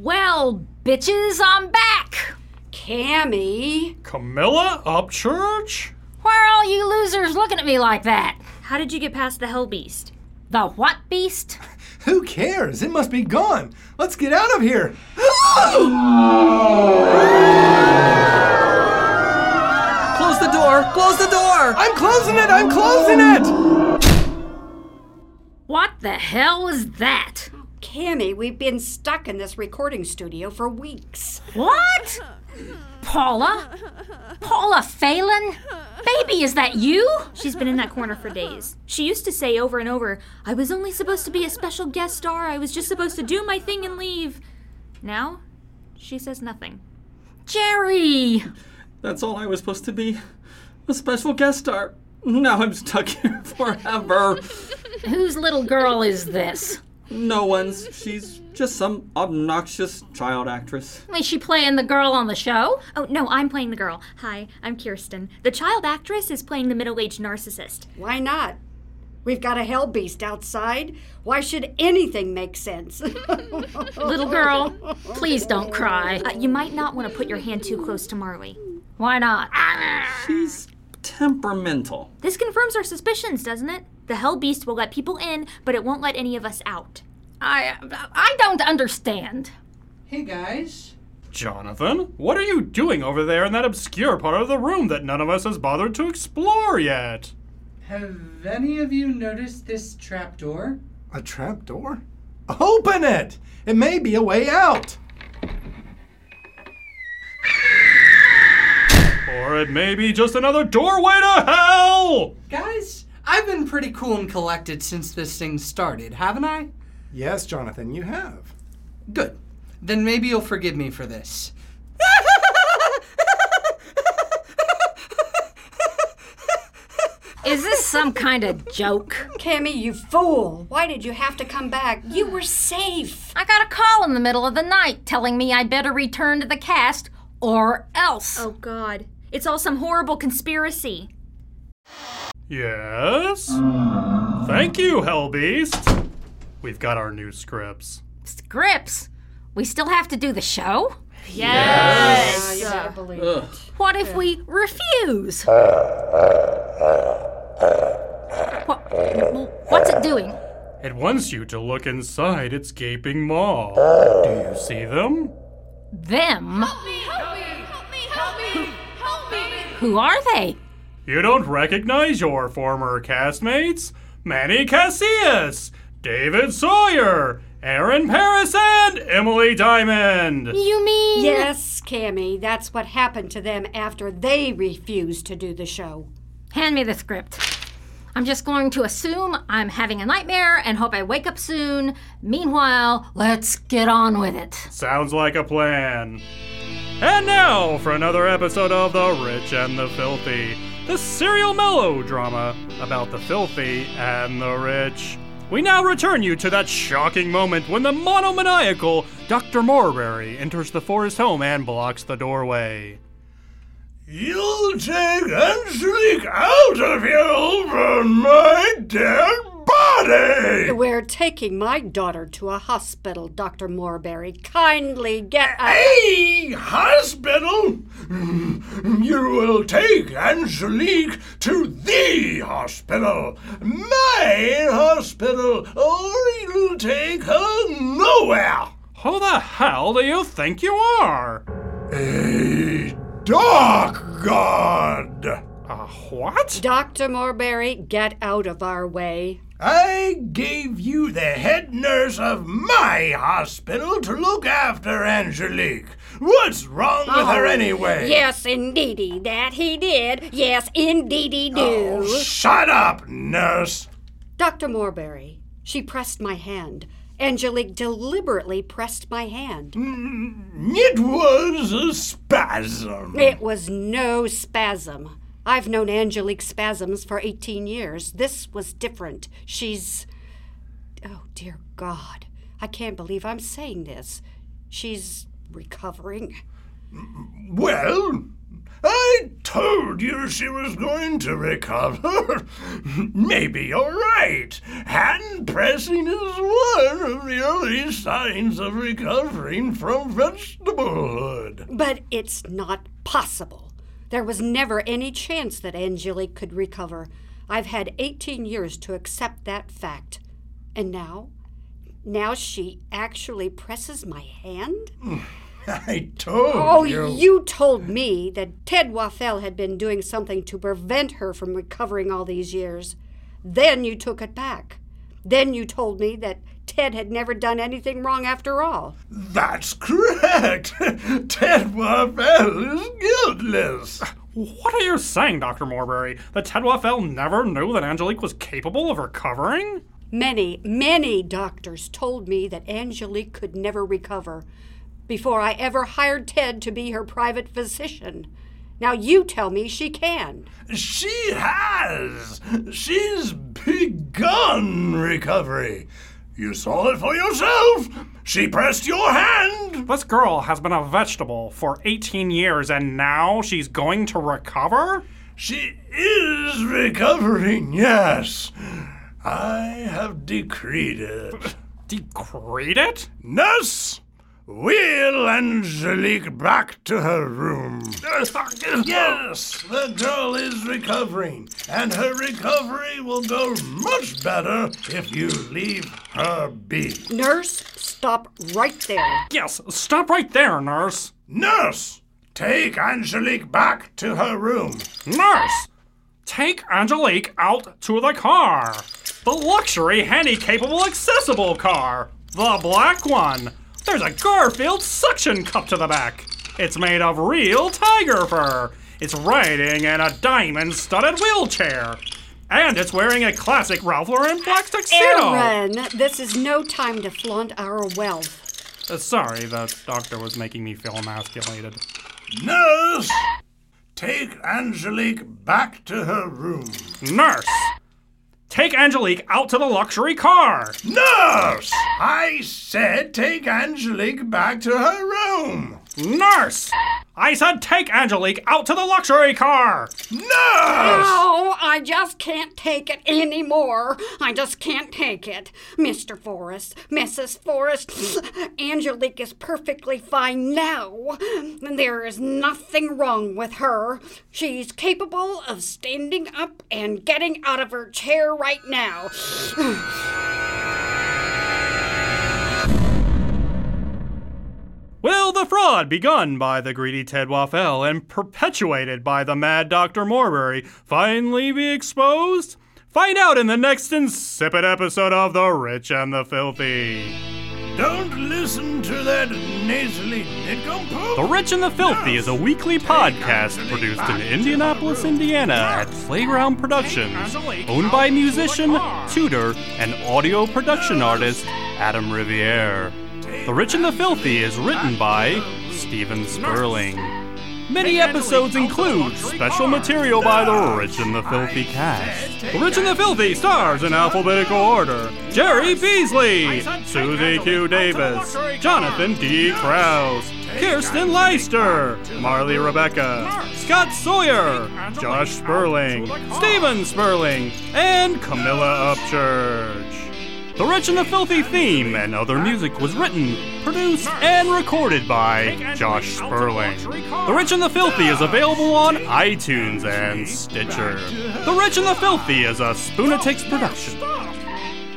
Well, bitches, I'm back. Cammy. Camilla Upchurch? Why are all you losers looking at me like that? How did you get past the Hell Beast? The what beast? Who cares? It must be gone. Let's get out of here. Close the door! Close the door! I'm closing it. I'm closing it. What the hell was that? Cammy, we've been stuck in this recording studio for weeks. What? Paula? Paula Phelan? Baby, is that you? She's been in that corner for days. She used to say over and over, I was only supposed to be a special guest star. I was just supposed to do my thing and leave. Now, she says nothing. Jerry! That's all I was supposed to be. A special guest star. Now I'm stuck here forever. Whose little girl is this? No one's. She's just some obnoxious child actress. Is she playing the girl on the show? Oh, no, I'm playing the girl. Hi, I'm Kirsten. The child actress is playing the middle aged narcissist. Why not? We've got a hell beast outside. Why should anything make sense? Little girl, please don't cry. Uh, you might not want to put your hand too close to Marley. Why not? She's temperamental. This confirms our suspicions, doesn't it? The Hell Beast will let people in, but it won't let any of us out. I I don't understand. Hey guys. Jonathan, what are you doing over there in that obscure part of the room that none of us has bothered to explore yet? Have any of you noticed this trapdoor? A trapdoor? Open it. It may be a way out. Or it may be just another doorway to hell! Guys, I've been pretty cool and collected since this thing started, haven't I? Yes, Jonathan, you have. Good. Then maybe you'll forgive me for this. Is this some kind of joke? Cammy, you fool. Why did you have to come back? You were safe. I got a call in the middle of the night telling me I better return to the cast or else. Oh, God. It's all some horrible conspiracy. Yes? Thank you, Hellbeast. We've got our new scripts. Scripts? We still have to do the show? You better believe it. What if we refuse? Uh, uh, uh, what, what's it doing? It wants you to look inside its gaping maw. Oh. Do you see them? Them? Help me! Help me! Help me! Help me! Help me! Who are they? You don't recognize your former castmates? Manny Casillas, David Sawyer, Aaron Paris, and Emily Diamond. You mean? Yes, Cammy, that's what happened to them after they refused to do the show. Hand me the script. I'm just going to assume I'm having a nightmare and hope I wake up soon. Meanwhile, let's get on with it. Sounds like a plan. And now for another episode of The Rich and the Filthy, the serial melodrama about the filthy and the rich. We now return you to that shocking moment when the monomaniacal Dr. Morebury enters the forest home and blocks the doorway. You'll take Angelique out of here from my dead body! We're taking my daughter to a hospital, Dr. Morebury. Kindly get a. A hospital? You will take Angelique to the hospital, my hospital, or you'll take her nowhere. Who the hell do you think you are? A dark god. Uh, what? Dr. Morebury, get out of our way. I gave you the head nurse of my hospital to look after Angelique. What's wrong with her Oh, anyway? Yes, indeedy, that he did. Yes, indeedy do. Oh, shut up, nurse. Dr. Morebury, she pressed my hand. Angelique deliberately pressed my hand. Mm, it was a spasm. It was no spasm. I've known Angelique spasms for 18 years. This was different. She's. Oh, dear God. I can't believe I'm saying this. She's recovering. Well, I told you she was going to recover. Maybe you're right. Hand pressing is one of the early signs of recovering from vegetablehood. But it's not possible. There was never any chance that Angelique could recover. I've had 18 years to accept that fact. And now? Now she actually presses my hand? I told Oh, you. Oh, you told me that Ted Waffel had been doing something to prevent her from recovering all these years. Then you took it back. Then you told me that Ted had never done anything wrong after all. That's correct. Ted Waffel is guiltless. What are you saying, Dr. Morebury? That Ted Waffel never knew that Angelique was capable of recovering? Many, many doctors told me that Angelique could never recover before I ever hired Ted to be her private physician. Now you tell me she can. She has. She's begun recovery. You saw it for yourself. She pressed your hand. This girl has been a vegetable for 18 years and now she's going to recover? She is recovering, yes. I have decreed it. Decreed it? Nurse, wheel Angelique back to her room. Yes, the girl is recovering, and her recovery will go much better if you leave her be. Nurse, stop right there. Yes, stop right there, nurse. Nurse, take Angelique back to her room. Nurse! Take Angelique out to the car! The luxury, handy capable, accessible car! The black one! There's a Garfield suction cup to the back! It's made of real tiger fur! It's riding in a diamond studded wheelchair! And it's wearing a classic Ralph Lauren black tuxedo! Aaron, this is no time to flaunt our wealth. Uh, sorry, the doctor was making me feel emasculated. Nurse, take Angelique back to her room. Nurse! Take Angelique out to the luxury car! Nurse, I said take Angelique back to her room. Nurse! I said take Angelique out to the luxury car! Nurse! Oh, I just can't take it anymore. I just can't take it. Mr. Forrest, Mrs. Forrest, Angelique is perfectly fine now. There is nothing wrong with her. She's capable of standing up and getting out of her chair right now. Fraud begun by the greedy Ted Waffel and perpetuated by the mad Dr. Morebury finally be exposed? Find out in the next insipid episode of The Rich and the Filthy. Don't listen to that nasally nincompoop. The Rich and the Filthy is a weekly podcast produced in Indianapolis, Indiana at Playground Productions, owned by musician, tutor, and audio production artist Adam Riviere. The Rich and the Filthy is written by Stephen Sperling. Many episodes include special material by the Rich and the Filthy cast. The Rich and the Filthy stars in alphabetical order Jerry Beasley, Susie Q. Davis, Jonathan D. Krause, Kirsten Leister, Marley Rebecca, Scott Sawyer, Josh Sperling, Stephen Sperling, and Camilla Upchurch. The Rich and the Filthy theme and other music was written, produced, and recorded by Josh Sperling. The Rich and the Filthy is available on iTunes and Stitcher. The Rich and the Filthy is a Spoonatics production.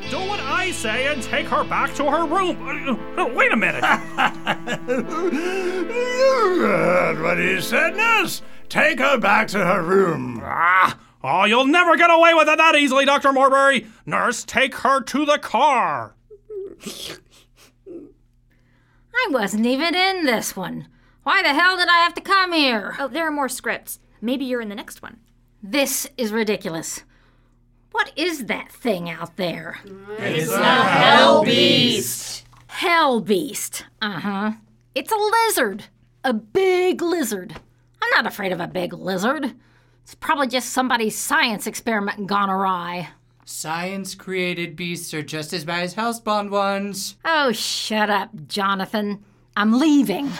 Do what I say and take her back to her room. Wait a minute. you heard what he said, nurse. Take her back to her room. Ah, oh, you'll never get away with it that easily, Dr. Morebury. Nurse, take her to the car. I wasn't even in this one. Why the hell did I have to come here? Oh, there are more scripts. Maybe you're in the next one. This is ridiculous. What is that thing out there? It's a hell beast. Hell beast. Uh huh. It's a lizard. A big lizard. I'm not afraid of a big lizard. It's probably just somebody's science experiment gone awry. Science created beasts are just as bad as housebound ones. Oh, shut up, Jonathan. I'm leaving.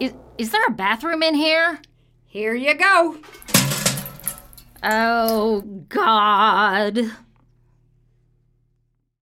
Is, is there a bathroom in here? Here you go. Oh, God.